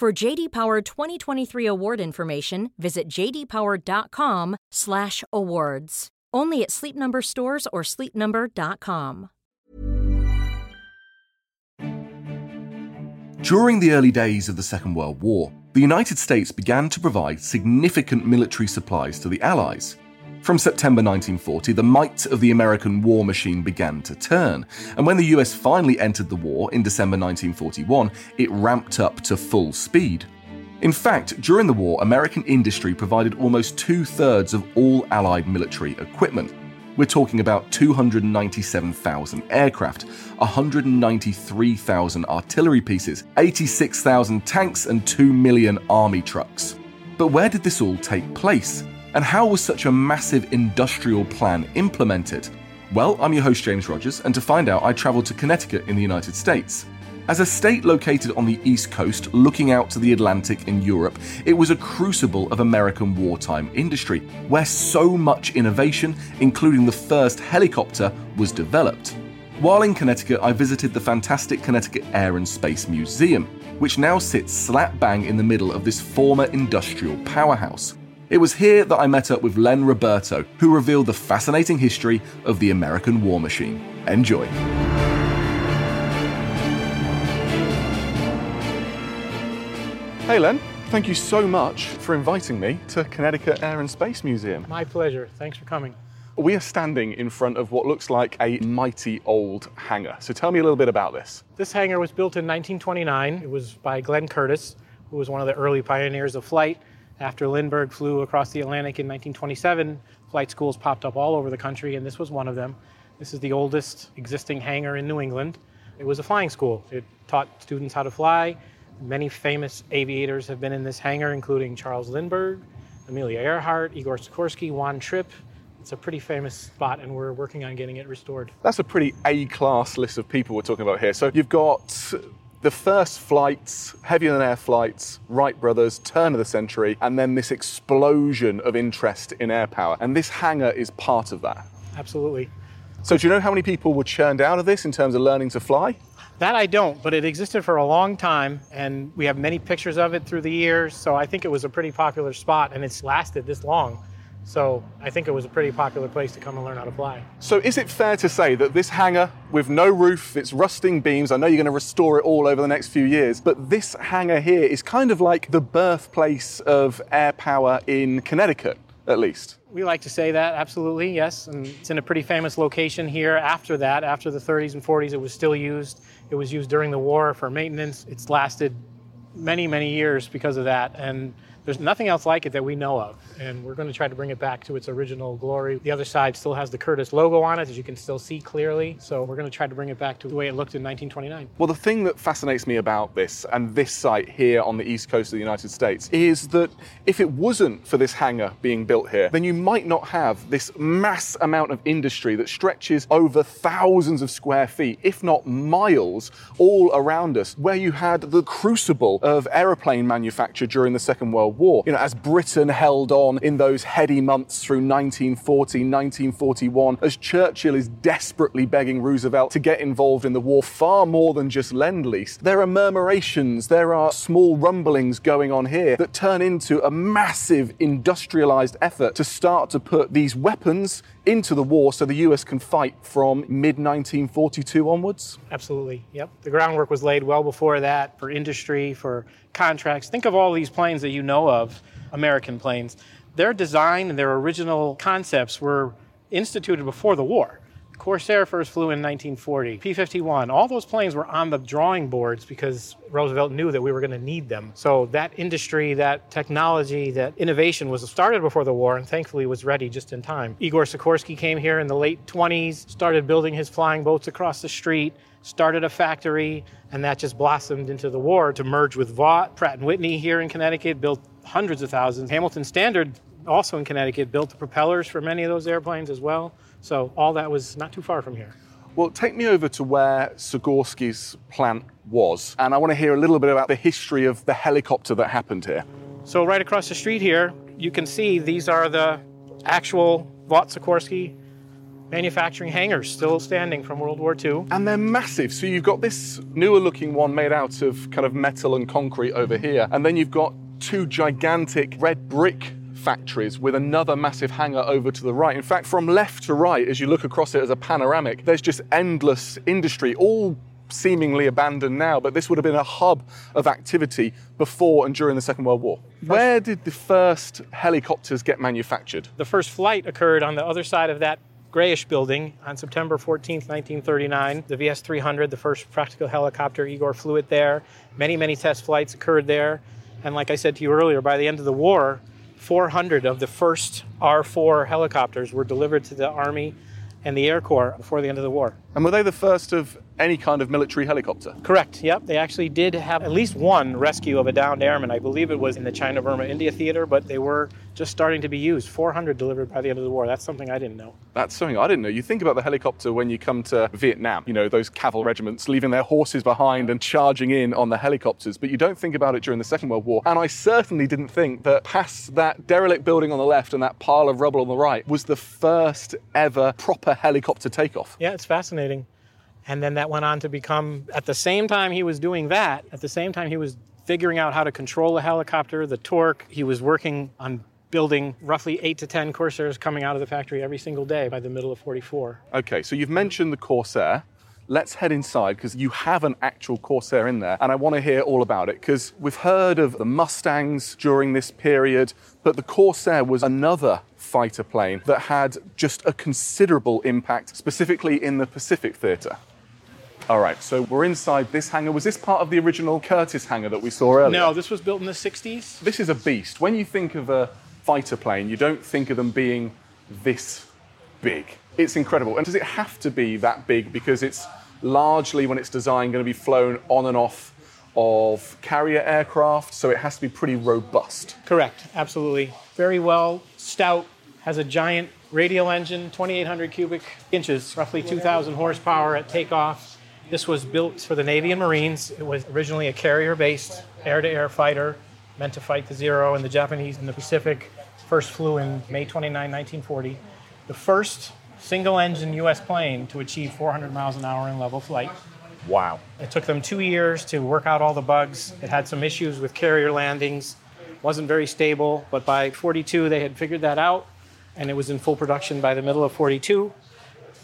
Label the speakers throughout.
Speaker 1: For JD Power 2023 award information, visit jdpower.com/awards. Only at Sleep Number stores or sleepnumber.com.
Speaker 2: During the early days of the Second World War, the United States began to provide significant military supplies to the Allies. From September 1940, the might of the American war machine began to turn, and when the US finally entered the war in December 1941, it ramped up to full speed. In fact, during the war, American industry provided almost two thirds of all Allied military equipment. We're talking about 297,000 aircraft, 193,000 artillery pieces, 86,000 tanks, and 2 million army trucks. But where did this all take place? And how was such a massive industrial plan implemented? Well, I'm your host, James Rogers, and to find out, I travelled to Connecticut in the United States. As a state located on the East Coast, looking out to the Atlantic in Europe, it was a crucible of American wartime industry, where so much innovation, including the first helicopter, was developed. While in Connecticut, I visited the fantastic Connecticut Air and Space Museum, which now sits slap bang in the middle of this former industrial powerhouse. It was here that I met up with Len Roberto, who revealed the fascinating history of the American war machine. Enjoy. Hey Len, thank you so much for inviting me to Connecticut Air and Space Museum.
Speaker 3: My pleasure. Thanks for coming.
Speaker 2: We are standing in front of what looks like a mighty old hangar. So tell me a little bit about this.
Speaker 3: This hangar was built in 1929. It was by Glenn Curtiss, who was one of the early pioneers of flight. After Lindbergh flew across the Atlantic in 1927, flight schools popped up all over the country, and this was one of them. This is the oldest existing hangar in New England. It was a flying school. It taught students how to fly. Many famous aviators have been in this hangar, including Charles Lindbergh, Amelia Earhart, Igor Sikorsky, Juan Trippe. It's a pretty famous spot, and we're working on getting it restored.
Speaker 2: That's a pretty A class list of people we're talking about here. So you've got the first flights, heavier than air flights, Wright brothers, turn of the century, and then this explosion of interest in air power. And this hangar is part of that.
Speaker 3: Absolutely.
Speaker 2: So, do you know how many people were churned out of this in terms of learning to fly?
Speaker 3: That I don't, but it existed for a long time, and we have many pictures of it through the years. So I think it was a pretty popular spot, and it's lasted this long. So I think it was a pretty popular place to come and learn how to fly.
Speaker 2: So, is it fair to say that this hangar with no roof, it's rusting beams, I know you're going to restore it all over the next few years, but this hangar here is kind of like the birthplace of air power in Connecticut, at least?
Speaker 3: We like to say that, absolutely, yes. And it's in a pretty famous location here after that. After the 30s and 40s, it was still used. It was used during the war for maintenance. It's lasted many, many years because of that. And there's nothing else like it that we know of, and we're going to try to bring it back to its original glory. The other side still has the Curtiss logo on it, as you can still see clearly. So we're going to try to bring it back to the way it looked in 1929.
Speaker 2: Well, the thing that fascinates me about this and this site here on the east coast of the United States is that if it wasn't for this hangar being built here, then you might not have this mass amount of industry that stretches over thousands of square feet, if not miles, all around us, where you had the crucible of aeroplane manufacture during the Second World War. You know, as Britain held on in those heady months through 1940, 1941, as Churchill is desperately begging Roosevelt to get involved in the war far more than just lend lease, there are murmurations, there are small rumblings going on here that turn into a massive industrialized effort to start to put these weapons into the war so the US can fight from mid 1942 onwards?
Speaker 3: Absolutely, yep. The groundwork was laid well before that for industry, for for contracts. Think of all these planes that you know of, American planes. Their design and their original concepts were instituted before the war. Corsair first flew in 1940. P 51, all those planes were on the drawing boards because Roosevelt knew that we were going to need them. So that industry, that technology, that innovation was started before the war and thankfully was ready just in time. Igor Sikorsky came here in the late 20s, started building his flying boats across the street, started a factory, and that just blossomed into the war to merge with Vought. Pratt & Whitney here in Connecticut built hundreds of thousands. Hamilton Standard, also in Connecticut, built the propellers for many of those airplanes as well. So all that was not too far from here.
Speaker 2: Well, take me over to where Sikorsky's plant was, and I want to hear a little bit about the history of the helicopter that happened here.
Speaker 3: So right across the street here, you can see these are the actual Vought Sikorsky manufacturing hangars still standing from World War II.
Speaker 2: And they're massive. So you've got this newer looking one made out of kind of metal and concrete over here, and then you've got two gigantic red brick factories with another massive hangar over to the right. In fact, from left to right, as you look across it as a panoramic, there's just endless industry, all seemingly abandoned now, but this would have been a hub of activity before and during the Second World War. Where did the first helicopters get manufactured?
Speaker 3: The first flight occurred on the other side of that grayish building on September 14th, 1939. The VS 300, the first practical helicopter, Igor flew it there. Many, many test flights occurred there. And like I said to you earlier, by the end of the war, 400 of the first R 4 helicopters were delivered to the Army and the Air Corps before the end of the war.
Speaker 2: And were they the first of any kind of military helicopter?
Speaker 3: Correct, yep. They actually did have at least one rescue of a downed airman. I believe it was in the China Burma India theater, but they were just starting to be used. 400 delivered by the end of the war. That's something I didn't know.
Speaker 2: That's something I didn't know. You think about the helicopter when you come to Vietnam, you know, those cavalry regiments leaving their horses behind and charging in on the helicopters, but you don't think about it during the Second World War. And I certainly didn't think that past that derelict building on the left and that pile of rubble on the right was the first ever proper helicopter takeoff.
Speaker 3: Yeah, it's fascinating. And then that went on to become, at the same time he was doing that, at the same time he was figuring out how to control the helicopter, the torque, he was working on building roughly eight to 10 Corsairs coming out of the factory every single day by the middle of 44.
Speaker 2: Okay, so you've mentioned the Corsair. Let's head inside because you have an actual Corsair in there, and I want to hear all about it because we've heard of the Mustangs during this period, but the Corsair was another fighter plane that had just a considerable impact, specifically in the Pacific theatre. All right, so we're inside this hangar. Was this part of the original Curtiss hangar that we saw earlier?
Speaker 3: No, this was built in the 60s.
Speaker 2: This is a beast. When you think of a fighter plane, you don't think of them being this big. It's incredible. And does it have to be that big because it's largely, when it's designed, going to be flown on and off of carrier aircraft, so it has to be pretty robust?
Speaker 3: Correct, absolutely. Very well, stout, has a giant radial engine, 2,800 cubic inches, roughly 2,000 horsepower at takeoff. This was built for the Navy and Marines. It was originally a carrier based air to air fighter meant to fight the Zero and the Japanese in the Pacific. First flew in May 29, 1940. The first single engine US plane to achieve 400 miles an hour in level flight.
Speaker 2: Wow.
Speaker 3: It took them two years to work out all the bugs. It had some issues with carrier landings, wasn't very stable, but by 42 they had figured that out and it was in full production by the middle of 42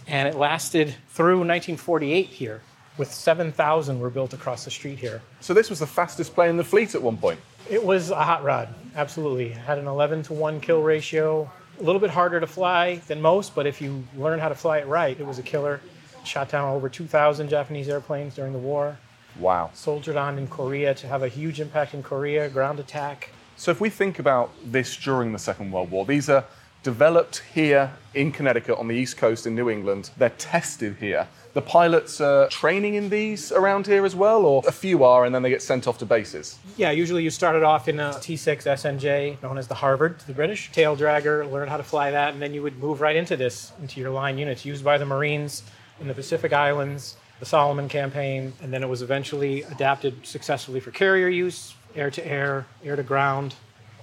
Speaker 3: and it lasted through 1948 here with 7,000 were built across the street here.
Speaker 2: So this was the fastest plane in the fleet at one point.
Speaker 3: It was a hot rod, absolutely. It had an 11 to 1 kill ratio. A little bit harder to fly than most, but if you learn how to fly it right, it was a killer. Shot down over 2,000 Japanese airplanes during the war.
Speaker 2: Wow.
Speaker 3: Soldiered on in Korea to have a huge impact in Korea, ground attack.
Speaker 2: So if we think about this during the Second World War, these are developed here in Connecticut on the East Coast in New England. They're tested here. The pilots are training in these around here as well, or a few are and then they get sent off to bases?
Speaker 3: Yeah, usually you started off in a T6 SNJ, known as the Harvard to the British. Tail dragger, learn how to fly that, and then you would move right into this, into your line units, used by the Marines in the Pacific Islands, the Solomon campaign, and then it was eventually adapted successfully for carrier use, air to air, air to ground,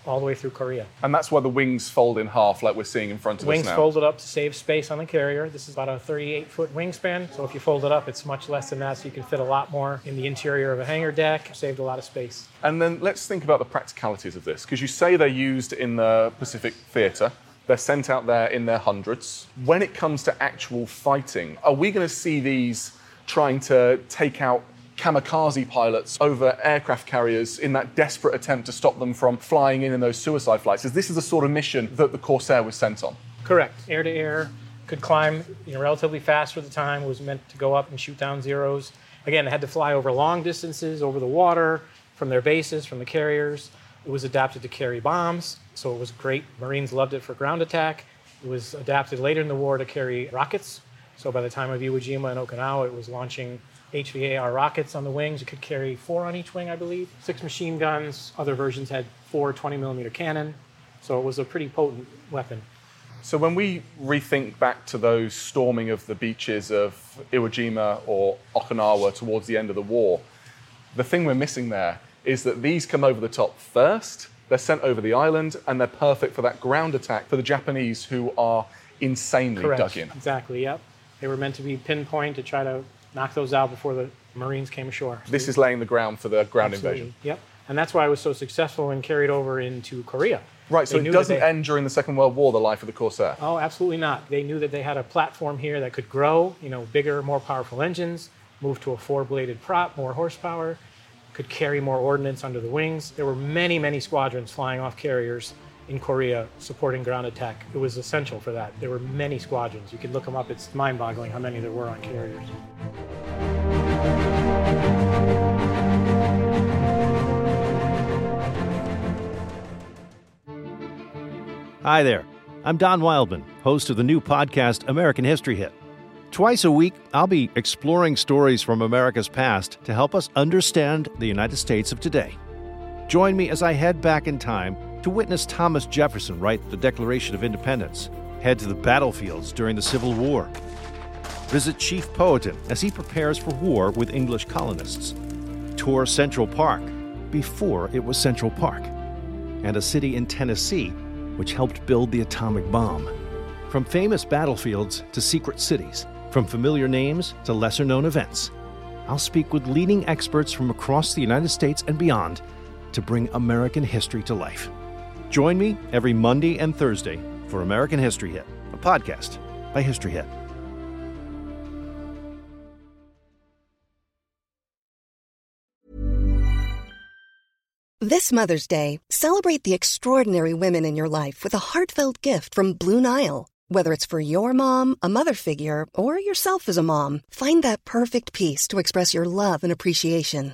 Speaker 3: all the way through Korea.
Speaker 2: And that's why the wings fold in half, like we're seeing in front of
Speaker 3: Wings
Speaker 2: us now.
Speaker 3: Wings folded up to save space on the carrier. This is about a 38 foot wingspan, so if you fold it up, it's much less than that, so you can fit a lot more in the interior of a hangar deck. Saved a lot of space.
Speaker 2: And then let's think about the practicalities of this, because you say they're used in the Pacific theatre. They're sent out there in their hundreds. When it comes to actual fighting, are we going to see these trying to take out kamikaze pilots over aircraft carriers in that desperate attempt to stop them from flying in in those suicide flights. Is this is the sort of mission that the Corsair was sent on?
Speaker 3: Correct. Air to air, could climb you know, relatively fast for the time, was meant to go up and shoot down zeros. Again, they had to fly over long distances, over the water, from their bases, from the carriers. It was adapted to carry bombs, so it was great. Marines loved it for ground attack. It was adapted later in the war to carry rockets. So by the time of Iwo Jima and Okinawa, it was launching HVAR rockets on the wings. It could carry four on each wing, I believe. Six machine guns. Other versions had four 20 millimeter cannon. So it was a pretty potent weapon.
Speaker 2: So when we rethink back to those storming of the beaches of Iwo Jima or Okinawa towards the end of the war, the thing we're missing there is that these come over the top first, they're sent over the island, and they're perfect for that ground attack for the Japanese who are insanely
Speaker 3: Correct.
Speaker 2: dug in.
Speaker 3: Exactly, yep. They were meant to be pinpoint to try to knock those out before the Marines came ashore.
Speaker 2: This is laying the ground for the ground
Speaker 3: Absolutely.
Speaker 2: invasion.
Speaker 3: Yep. And that's why it was so successful and carried over into Korea.
Speaker 2: Right, so it doesn't
Speaker 3: they-
Speaker 2: end during the Second World War, the life of the Corsair.
Speaker 3: Oh, absolutely not. They knew that they had a platform here that could grow, you know, bigger, more powerful engines, move to a four-bladed prop, more horsepower, could carry more ordnance under the wings. There were many, many squadrons flying off carriers in Korea supporting ground attack. It was essential for that. There were many squadrons. You could look them up. It's mind-boggling how many there were on carriers.
Speaker 4: Hi there. I'm Don Wildman, host of the new podcast American History Hit. Twice a week, I'll be exploring stories from America's past to help us understand the United States of today. Join me as I head back in time to witness Thomas Jefferson write the Declaration of Independence, head to the battlefields during the Civil War, visit Chief Powhatan as he prepares for war with English colonists, tour Central Park before it was Central Park, and a city in Tennessee which helped build the atomic bomb. From famous battlefields to secret cities, from familiar names to lesser known events, I'll speak with leading experts from across the United States and beyond to bring American history to life. Join me every Monday and Thursday for American History Hit, a podcast by History Hit.
Speaker 5: This Mother's Day, celebrate the extraordinary women in your life with a heartfelt gift from Blue Nile. Whether it's for your mom, a mother figure, or yourself as a mom, find that perfect piece to express your love and appreciation.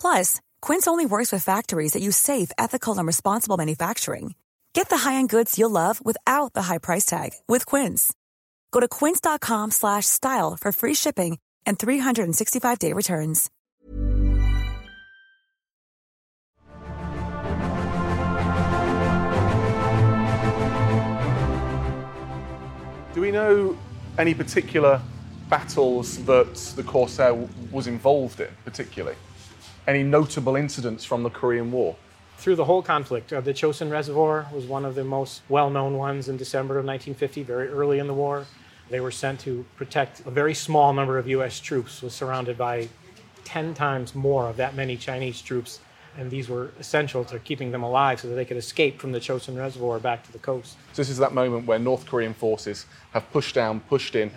Speaker 6: Plus, Quince only works with factories that use safe, ethical, and responsible manufacturing. Get the high-end goods you'll love without the high price tag with Quince. Go to quince.com slash style for free shipping and 365-day returns.
Speaker 2: Do we know any particular battles that the Corsair was involved in, particularly? Any notable incidents from the Korean War?
Speaker 3: Through the whole conflict, uh, the Chosin Reservoir was one of the most well-known ones in December of 1950, very early in the war. They were sent to protect a very small number of U.S. troops, was surrounded by 10 times more of that many Chinese troops, and these were essential to keeping them alive so that they could escape from the Chosin Reservoir back to the coast.
Speaker 2: So this is that moment where North Korean forces have pushed down, pushed in,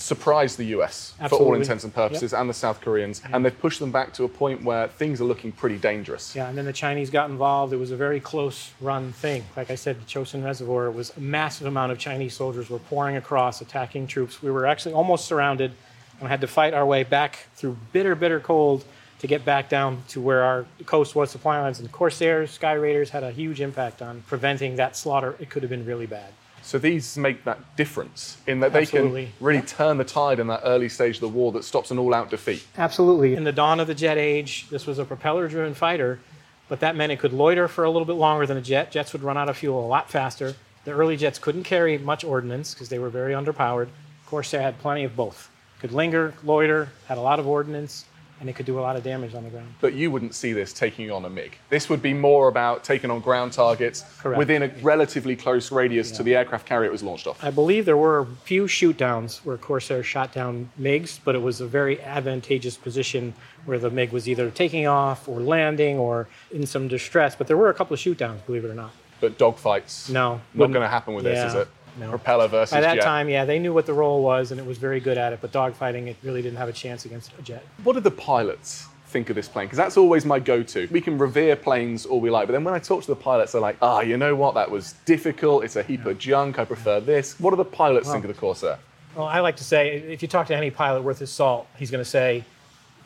Speaker 2: surprised the US for all intents and purposes and the South Koreans, and they've pushed them back to a point where things are looking pretty dangerous.
Speaker 3: Yeah, and then the Chinese got involved. It was a very close run thing. Like I said, the Chosin Reservoir was a massive amount of Chinese soldiers were pouring across, attacking troops. We were actually almost surrounded and had to fight our way back through bitter, bitter cold to get back down to where our coast was, supply lines. And Corsairs, Sky Raiders had a huge impact on preventing that slaughter. It could have been really bad.
Speaker 2: So these make that difference in that they
Speaker 3: Absolutely.
Speaker 2: can really turn the tide in that early stage of the war that stops an all-out defeat.
Speaker 3: Absolutely. In the dawn of the jet age, this was a propeller driven fighter, but that meant it could loiter for a little bit longer than a jet. Jets would run out of fuel a lot faster. The early jets couldn't carry much ordnance because they were very underpowered. Corsair had plenty of both. Could linger, loiter, had a lot of ordnance, and it could do a lot of damage on the ground.
Speaker 2: But you wouldn't see this taking on a MiG. This would be more about taking on ground targets
Speaker 3: Correct.
Speaker 2: within a relatively close radius to the aircraft carrier it was launched off.
Speaker 3: I believe there were a few shoot downs where Corsair shot down MiGs, but it was a very advantageous position where the MiG was either taking off or landing or in some distress. But there were a couple of shoot downs, believe it or not.
Speaker 2: But dogfights,
Speaker 3: No,
Speaker 2: not going to happen with this, is it?
Speaker 3: No.
Speaker 2: Propeller versus
Speaker 3: By that
Speaker 2: jet.
Speaker 3: time, yeah, they knew what the role was and it was very good at it, but dogfighting, it really didn't have a chance against a jet.
Speaker 2: What did the pilots think of this plane? Because that's always my go-to. We can revere planes all we like, but then when I talk to the pilots, they're like, "Ah, you know what? That was difficult. It's a heap of junk. I prefer this." What do the pilots think of the Corsair?
Speaker 3: Well, I like to say, if you talk to any pilot worth his salt, he's going to say,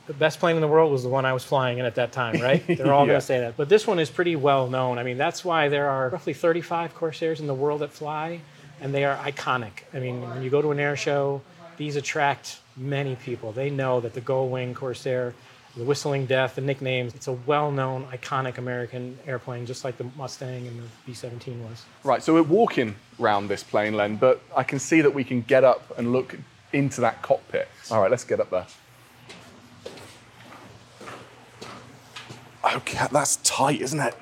Speaker 3: the best plane in the world was the one I was flying in at that time, right? They're all
Speaker 2: Yeah.
Speaker 3: going to say that. But this one is pretty well known. I mean, that's why there are roughly 35 Corsairs in the world that fly, and they are iconic. I mean, when you go to an air show, these attract many people. They know that the Gull Wing Corsair, the Whistling Death, the nicknames, it's a well known, iconic American airplane, just like the Mustang and the B 17 was.
Speaker 2: Right, so we're walking round this plane, Len, but I can see that we can get up and look into that cockpit. All right, let's get up there. Okay, that's tight, isn't it?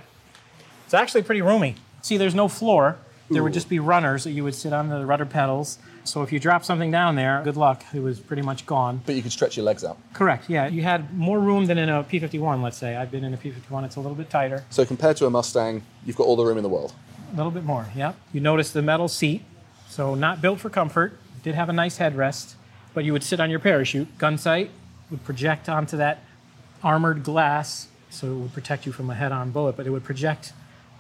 Speaker 3: It's actually pretty roomy. See, there's no floor. There would just be runners that you would sit on the rudder pedals. So if you drop something down there, good luck. It was pretty much gone.
Speaker 2: But you could stretch your legs out.
Speaker 3: Correct. Yeah, you had more room than in a P51. Let's say I've been in a P51. It's a little bit tighter,
Speaker 2: So compared to a Mustang, you've got all the room in the world.
Speaker 3: a little bit more. Yeah. You notice the metal seat, so not built for comfort. Did have a nice headrest, but you would sit on your parachute. Gun sight would project onto that armored glass, so it would protect you from a head-on bullet. But it would project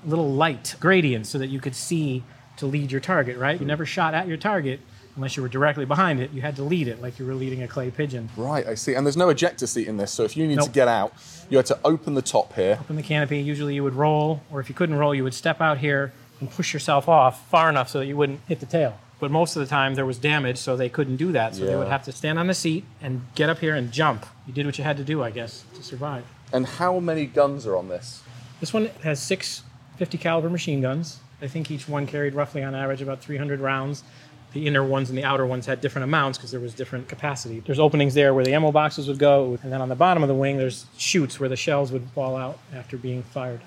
Speaker 3: little light gradients so that you could see to lead your target. Right? You never shot at your target unless you were directly behind it. You had to lead it like you were leading a clay pigeon.
Speaker 2: Right, I see. And there's no ejector seat in this, so if you need to get out, you had to open the top here.
Speaker 3: Open the canopy. Usually you would roll, or if you couldn't roll, you would step out here and push yourself off far enough so that you wouldn't hit the tail. But most of the time there was damage, so they couldn't do that. So they would have to stand on the seat and get up here and jump. You did what you had to do, I guess, to survive.
Speaker 2: And how many guns are on this?
Speaker 3: This one has six 50 caliber machine guns. I think each one carried roughly on average about 300 rounds. The inner ones and the outer ones had different amounts because there was different capacity. There's openings there where the ammo boxes would go, and then on the bottom of the wing there's chutes where the shells would fall out after being fired.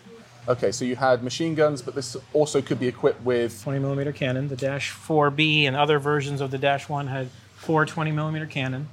Speaker 2: Okay, so you had machine guns, but this also could be equipped with
Speaker 3: 20 millimeter cannon. The Dash 4B and other versions of the Dash 1 had four 20 millimeter cannon.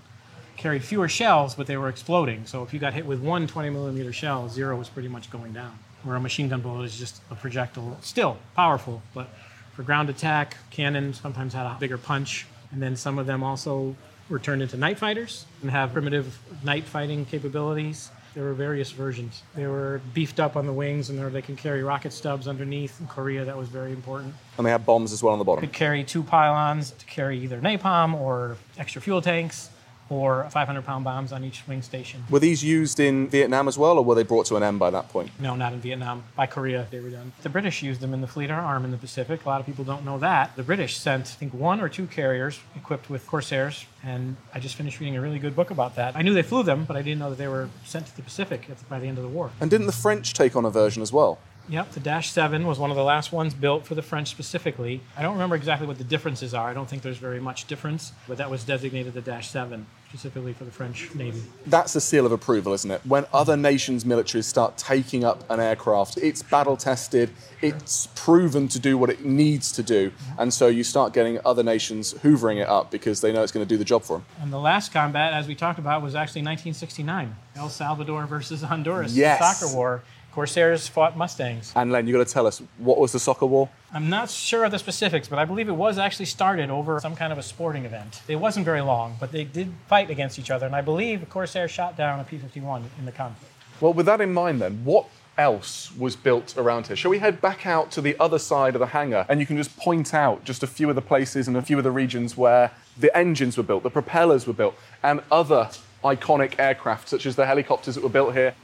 Speaker 3: Carried fewer shells, but they were exploding. So if you got hit with one 20 millimeter shell, zero was pretty much going down. Where a machine gun bullet is just a projectile, still powerful, but for ground attack, cannon sometimes had a bigger punch. And then some of them also were turned into night fighters and have primitive night fighting capabilities. There were various versions. They were beefed up on the wings, and they can carry rocket stubs underneath. In Korea, that was very important
Speaker 2: and they had bombs as well on the bottom.
Speaker 3: could carry two pylons to carry either napalm or extra fuel tanks or 500 pound bombs on each wing station.
Speaker 2: Were these used in Vietnam as well, or were they brought to an end by that point?
Speaker 3: No, not in Vietnam. By Korea, they were done. The British used them in the Fleet Air Arm in the Pacific. A lot of people don't know that. The British sent, I think, one or two carriers equipped with Corsairs, and I just finished reading a really good book about that. I knew they flew them, but I didn't know that they were sent to the Pacific by the end of the war.
Speaker 2: And didn't the French take on a version as well?
Speaker 3: Yep, the Dash 7 was one of the last ones built for the French specifically. I don't remember exactly what the differences are. I don't think there's very much difference, but that was designated the Dash 7 specifically for the French Navy.
Speaker 2: That's a seal of approval, isn't it? When other nations' militaries start taking up an aircraft, it's battle tested, it's proven to do what it needs to do, and so you start getting other nations hoovering it up because they know it's going to do the job for them.
Speaker 3: And the last combat, as we talked about, was actually 1969 El Salvador versus Honduras,
Speaker 2: Yes.
Speaker 3: the soccer war. Corsairs fought Mustangs.
Speaker 2: And Len, you got to tell us what was the soccer war?
Speaker 3: I'm not sure of the specifics, but I believe it was actually started over some kind of a sporting event. It wasn't very long, but they did fight against each other, and I believe a Corsair shot down a P 51 in the conflict.
Speaker 2: Well, with that in mind, then, what else was built around here? Shall we head back out to the other side of the hangar and you can just point out just a few of the places and a few of the regions where the engines were built, the propellers were built, and other iconic aircraft, such as the helicopters that were built here?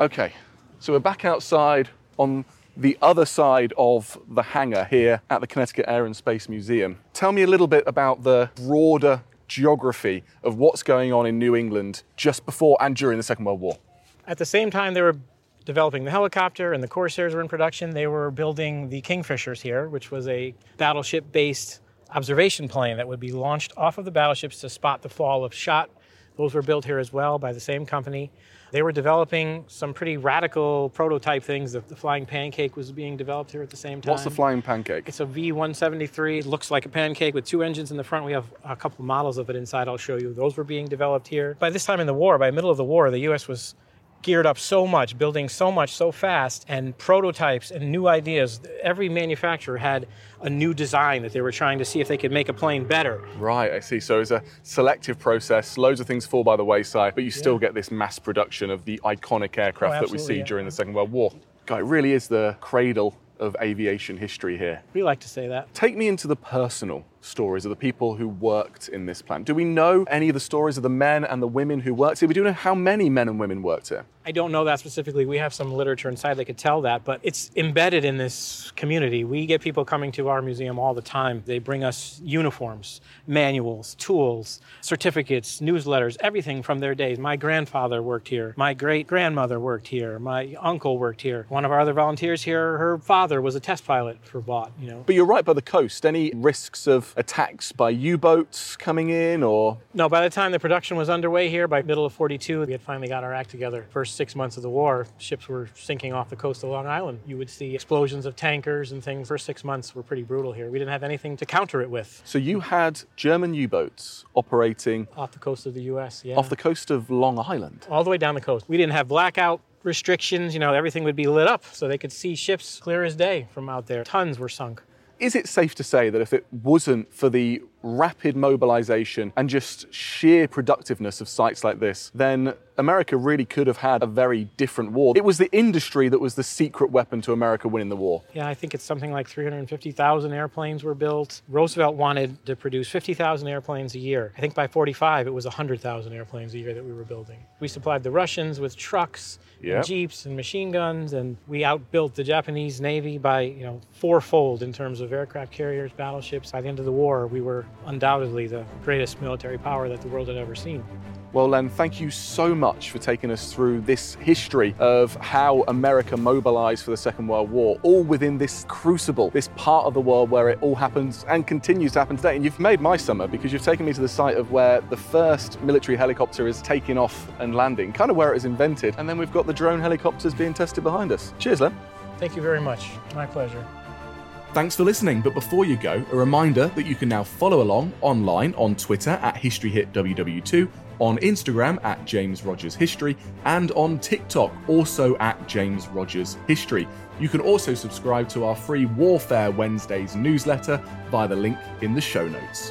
Speaker 2: Okay, so we're back outside on the other side of the hangar here at the Connecticut Air and Space Museum. Tell me a little bit about the broader geography of what's going on in New England just before and during the Second World War.
Speaker 3: At the same time, they were developing the helicopter and the Corsairs were in production. They were building the Kingfishers here, which was a battleship based observation plane that would be launched off of the battleships to spot the fall of shot. Those were built here as well by the same company. They were developing some pretty radical prototype things. The, the flying pancake was being developed here at the same time.
Speaker 2: What's the flying pancake?
Speaker 3: It's a V173. It looks like a pancake with two engines in the front. We have a couple models of it inside. I'll show you. Those were being developed here. By this time in the war, by the middle of the war, the U.S. was geared up so much, building so much so fast, and prototypes and new ideas. Every manufacturer had a new design that they were trying to see if they could make a plane better.
Speaker 2: Right, I see. So it's a selective process. Loads of things fall by the wayside, but you still get this mass production of the iconic aircraft
Speaker 3: Oh,
Speaker 2: that we see
Speaker 3: yeah.
Speaker 2: during the Second World War. God, it really is the cradle of aviation history here.
Speaker 3: We like to say that.
Speaker 2: Take me into the personal stories of the people who worked in this plant. Do we know any of the stories of the men and the women who worked here? We do know how many men and women worked here.
Speaker 3: I don't know that specifically. We have some literature inside that could tell that, but it's embedded in this community. We get people coming to our museum all the time. They bring us uniforms, manuals, tools, certificates, newsletters, everything from their days. My grandfather worked here. My great grandmother worked here. My uncle worked here. One of our other volunteers here, her father was a test pilot for Vought, you know.
Speaker 2: But you're right by the coast. Any risks of attacks by U boats coming in or
Speaker 3: No, by the time the production was underway here, by middle of 42, we had finally got our act together. First six months of the war, ships were sinking off the coast of Long Island. You would see explosions of tankers and things. First six months were pretty brutal here. We didn't have anything to counter it with
Speaker 2: So you had German U boats operating
Speaker 3: off the coast of the U.S. Yeah,
Speaker 2: off the coast of Long Island.
Speaker 3: all the way down the coast. We didn't have blackout restrictions. You know, everything would be lit up so they could see ships clear as day from out there. Tons were sunk.
Speaker 2: Is it safe to say that if it wasn't for the rapid mobilization and just sheer productiveness of sites like this, then America really could have had a very different war? It was the industry that was the secret weapon to America winning the war.
Speaker 3: Yeah, I think it's something like 350,000 airplanes were built. Roosevelt wanted to produce 50,000 airplanes a year. I think by 45 it was 100,000 airplanes a year that we were building. We supplied the Russians with trucks,
Speaker 2: Yep.
Speaker 3: and jeeps, and machine guns, and we outbuilt the Japanese Navy by you know fourfold in terms of aircraft carriers, battleships. By the end of the war, we were undoubtedly the greatest military power that the world had ever seen.
Speaker 2: Well, Len, thank you so much for taking us through this history of how America mobilized for the Second World War, all within this crucible, this part of the world where it all happens and continues to happen today. And you've made my summer because you've taken me to the site of where the first military helicopter is taking off and landing, kind of where it was invented. And then we've got the drone helicopters being tested behind us. Cheers, Len.
Speaker 3: Thank you very much. My pleasure.
Speaker 2: Thanks for listening, but before you go, a reminder that you can now follow along online on Twitter at HistoryHitWW2, on Instagram at James Rogers History, and on TikTok also at James Rogers History. You can also subscribe to our free Warfare Wednesdays newsletter via the link in the show notes.